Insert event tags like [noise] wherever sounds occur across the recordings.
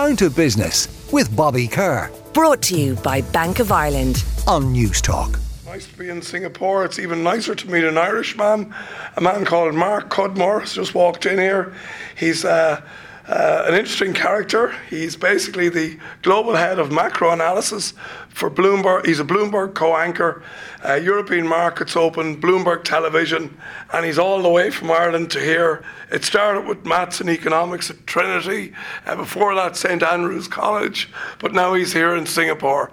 Down to Business with Bobby Kerr. Brought to you by Bank of Ireland. On Newstalk. Nice to be in Singapore. It's even nicer to meet an Irishman, a man called Mark Cudmore has just walked in here. He's uh, uh, an interesting character. He's basically the global head of macro analysis for Bloomberg. He's a Bloomberg co anchor, uh, European Markets Open, Bloomberg Television, and he's all the way from Ireland to here. It started with maths and economics at Trinity, uh, before that, St Andrews College, but now he's here in Singapore.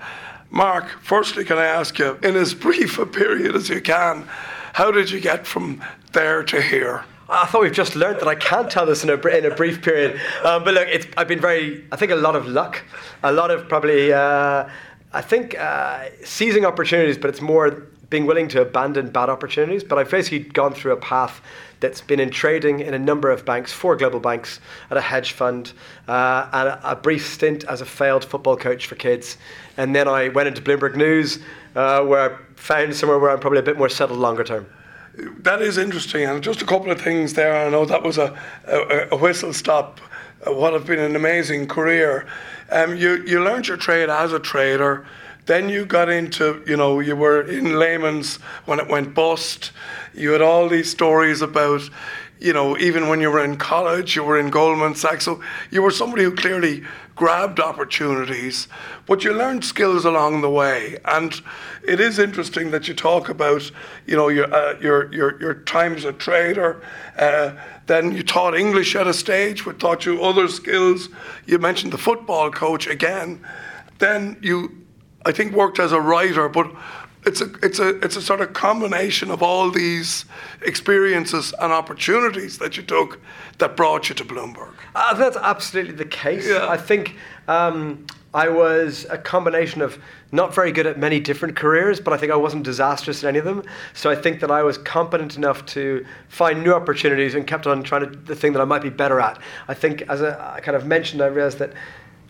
Mark, firstly, can I ask you, in as [laughs] brief a period as you can, how did you get from there to here? I thought we've just learned that I can't tell this in a, in a brief period. Um, but look, I've been very, I think a lot of luck, a lot of probably, uh, I think uh, seizing opportunities, but it's more being willing to abandon bad opportunities. But I've basically gone through a path that's been in trading in a number of banks, four global banks, at a hedge fund, uh, and a, a, brief stint as a failed football coach for kids. And then I went into Bloomberg News, uh, where I found somewhere where I'm probably a bit more settled longer term that is interesting, and just a couple of things there. I know that was a, a, a whistle stop. Uh, what have been an amazing career. Um, you you learned your trade as a trader. Then you got into, you know, you were in Lehman's when it went bust. You had all these stories about, you know, even when you were in college, you were in Goldman Sachs. So you were somebody who clearly grabbed opportunities, but you learned skills along the way. And it is interesting that you talk about, you know, your uh, your, your your time as a trader. Uh, then you taught English at a stage, which taught you other skills. You mentioned the football coach again. Then you, I think, worked as a writer, but it's a it's a it's a sort of combination of all these experiences and opportunities that you took that brought you to Bloomberg. Uh, that's absolutely the case. Yeah. I think um, I was a combination of not very good at many different careers, but I think I wasn't disastrous in any of them. So I think that I was competent enough to find new opportunities and kept on trying to the thing that I might be better at. I think, as I kind of mentioned, I realized that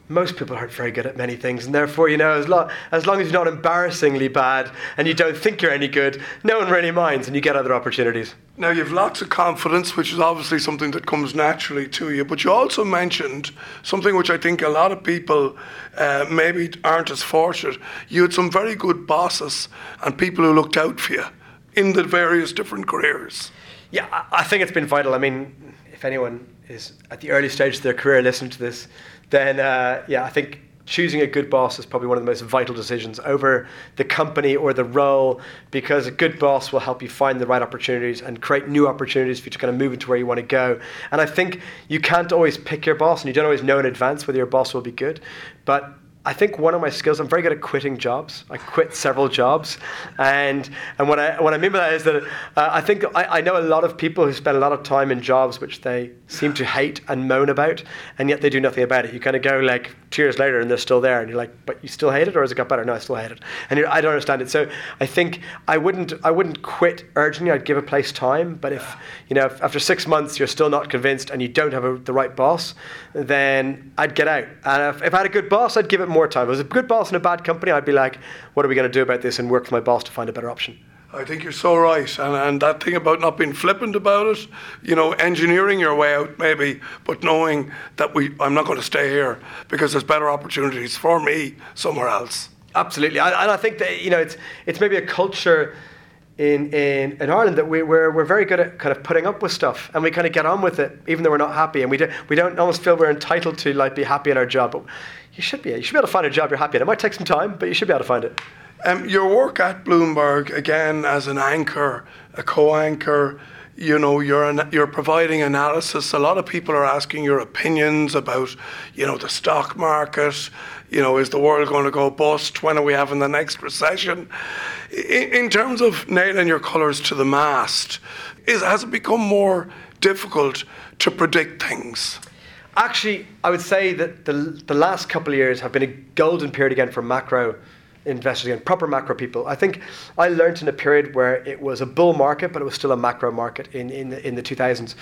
most people aren't very good at many things, and therefore, you know, as, lo- as long as you're not embarrassingly bad and you don't think you're any good, no one really minds, and you get other opportunities. Now, you've lots of confidence, which is obviously something that comes naturally to you, but you also mentioned something which I think a lot of people uh, maybe aren't as fortunate. You had some very good bosses and people who looked out for you in the various different careers. Yeah, I think it's been vital. I mean, if anyone is at the early stage of their career listening to this, then uh, yeah, I think choosing a good boss is probably one of the most vital decisions over the company or the role because a good boss will help you find the right opportunities and create new opportunities for you to kind of move into where you want to go. And I think you can't always pick your boss and you don't always know in advance whether your boss will be good, but I think one of my skills, I'm very good at quitting jobs. I quit several jobs. And, and what, I, what I mean by that is that uh, I think I, I know a lot of people who spend a lot of time in jobs which they seem to hate and moan about, and yet they do nothing about it. You kind of go like two years later and they're still there, and you're like, but you still hate it, or has it got better? No, I still hate it. And I don't understand it. So I think I wouldn't, I wouldn't quit urgently. I'd give a place time. But if, you know, if after six months you're still not convinced and you don't have a, the right boss, then I'd get out. And if, if I had a good boss, I'd give it more time. If it was a good boss in a bad company, I'd be like, what are we going to do about this? And work with my boss to find a better option. I think you're so right. And, and that thing about not being flippant about it, you know, engineering your way out maybe, but knowing that we, I'm not going to stay here because there's better opportunities for me somewhere else. Absolutely. And I think that, you know, it's, it's maybe a culture in, in, in Ireland that we, we're, we're very good at kind of putting up with stuff and we kind of get on with it even though we're not happy and we, do, we don't almost feel we're entitled to like be happy in our job. But you should be. You should be able to find a job you're happy in. It might take some time, but you should be able to find it. Um, your work at Bloomberg, again, as an anchor, a co-anchor, you know, you're an, you're providing analysis. A lot of people are asking your opinions about, you know, the stock market. You know, is the world going to go bust? When are we having the next recession? In, terms of nailing your colours to the mast, is, has it become more difficult to predict things? Actually, I would say that the, the last couple of years have been a golden period again for macro investors again, proper macro people. I think I learned in a period where it was a bull market, but it was still a macro market in, in, the, in the 2000s.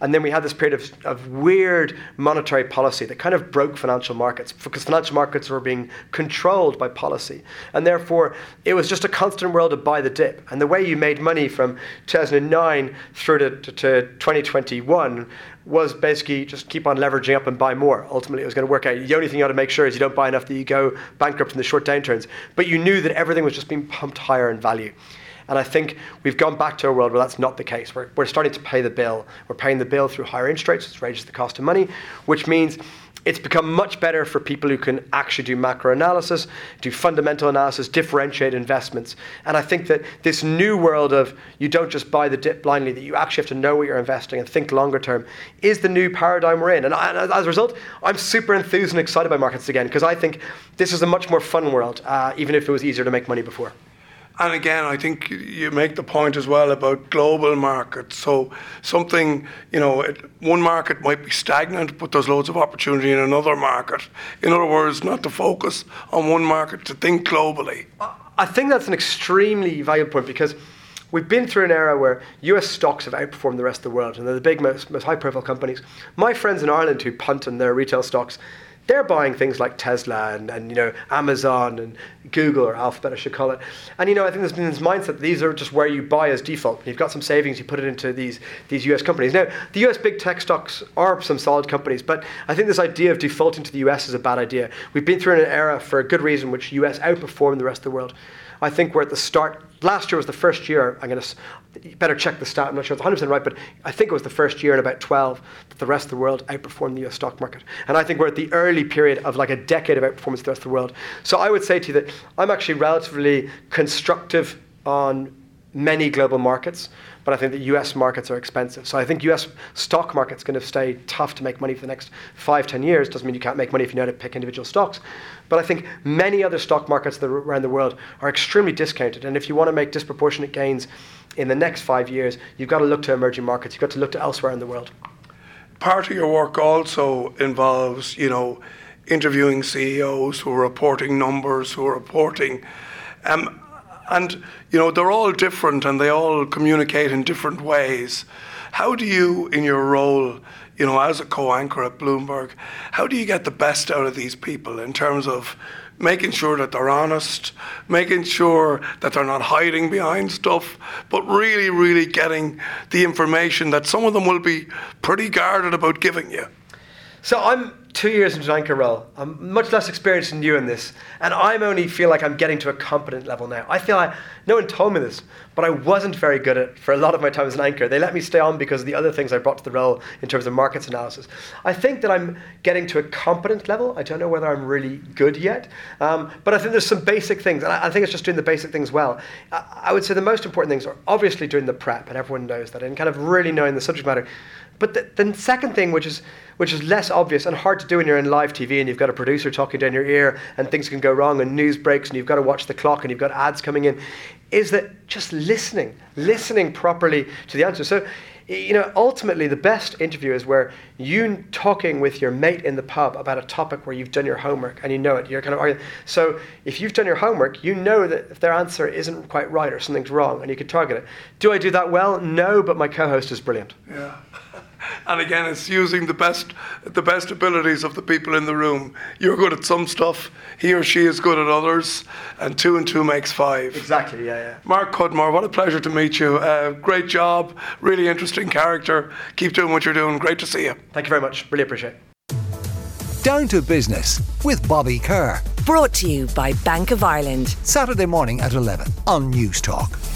And then we had this period of, of weird monetary policy that kind of broke financial markets because financial markets were being controlled by policy. And therefore, it was just a constant world of buy the dip. And the way you made money from 2009 through to, to, to 2021 was basically just keep on leveraging up and buy more. Ultimately, it was going to work out. The only thing you had to make sure is you don't buy enough that you go bankrupt in the short downturns. But you knew that everything was just being pumped higher in value. And I think we've gone back to a world where that's not the case. We're, we're starting to pay the bill. We're paying the bill through higher interest rates, which raises the cost of money, which means it's become much better for people who can actually do macro analysis, do fundamental analysis, differentiate investments. And I think that this new world of you don't just buy the dip blindly, that you actually have to know what you're investing and think longer term is the new paradigm we're in. And, I, and as a result, I'm super enthused and excited by markets again because I think this is a much more fun world, uh, even if it was easier to make money before. And again, I think you make the point as well about global markets. So something, you know, one market might be stagnant, but there's loads of opportunity in another market. In other words, not to focus on one market, to think globally. I think that's an extremely valuable point because we've been through an era where US stocks have outperformed the rest of the world, and they're the big, most, most high profile companies. My friends in Ireland who punt on their retail stocks, they're buying things like Tesla and, and you know Amazon and Google or Alphabet, I should call it. And you know, I think there's been this mindset these are just where you buy as default. You've got some savings, you put it into these these US companies. Now, the US big tech stocks are some solid companies, but I think this idea of defaulting to the US is a bad idea. We've been through an era for a good reason which US outperformed the rest of the world. I think we're at the start. Last year was the first year. I'm going to better check the stat. I'm not sure it's 100% right, but I think it was the first year in about 12 that the rest of the world outperformed the US stock market. And I think we're at the early period of like a decade of outperformance of the rest of the world. So I would say to you that I'm actually relatively constructive on many global markets but I think the US markets are expensive. So I think US stock market's going to stay tough to make money for the next five, ten years. Doesn't mean you can't make money if you know how to pick individual stocks. But I think many other stock markets around the world are extremely discounted. And if you want to make disproportionate gains in the next five years, you've got to look to emerging markets. You've got to look to elsewhere in the world. Part of your work also involves, you know, interviewing CEOs who are reporting numbers, who are reporting. Um, and, you know, they're all different and they all communicate in different ways. How do you, in your role, you know, as a co-anchor at Bloomberg, how do you get the best out of these people in terms of making sure that they're honest, making sure that they're not hiding behind stuff, but really, really getting the information that some of them will be pretty guarded about giving you? So I'm two years in an anchor role. I'm much less experienced than you in this, and I'm only feel like I'm getting to a competent level now. I feel like no one told me this, but I wasn't very good at for a lot of my time as an anchor. They let me stay on because of the other things I brought to the role in terms of markets analysis. I think that I'm getting to a competent level. I don't know whether I'm really good yet, um, but I think there's some basic things, and I, I, think it's just doing the basic things well. I, I would say the most important things are obviously doing the prep, and everyone knows that, and kind of really knowing the subject matter. But the, the second thing, which is which is less obvious and hard to do when you're in live TV and you've got a producer talking down your ear and things can go wrong and news breaks and you've got to watch the clock and you've got ads coming in, is that just listening, listening properly to the answer. So, you know, ultimately the best interview is where you talking with your mate in the pub about a topic where you've done your homework and you know it. You're kind of arguing. So if you've done your homework, you know that if their answer isn't quite right or something's wrong and you can target it. Do I do that well? No, but my co-host is brilliant. Yeah. [laughs] and again, it's using the best, the best abilities of the people in the room. You're good at some stuff. He or she is good at others, and two and two makes five. Exactly. Yeah, yeah. Mark Cudmore, what a pleasure to meet you. Uh, great job. Really interesting character. Keep doing what you're doing. Great to see you. Thank you very much. Really appreciate it. Down to business with Bobby Kerr. Brought to you by Bank of Ireland. Saturday morning at 11 on Newstalk.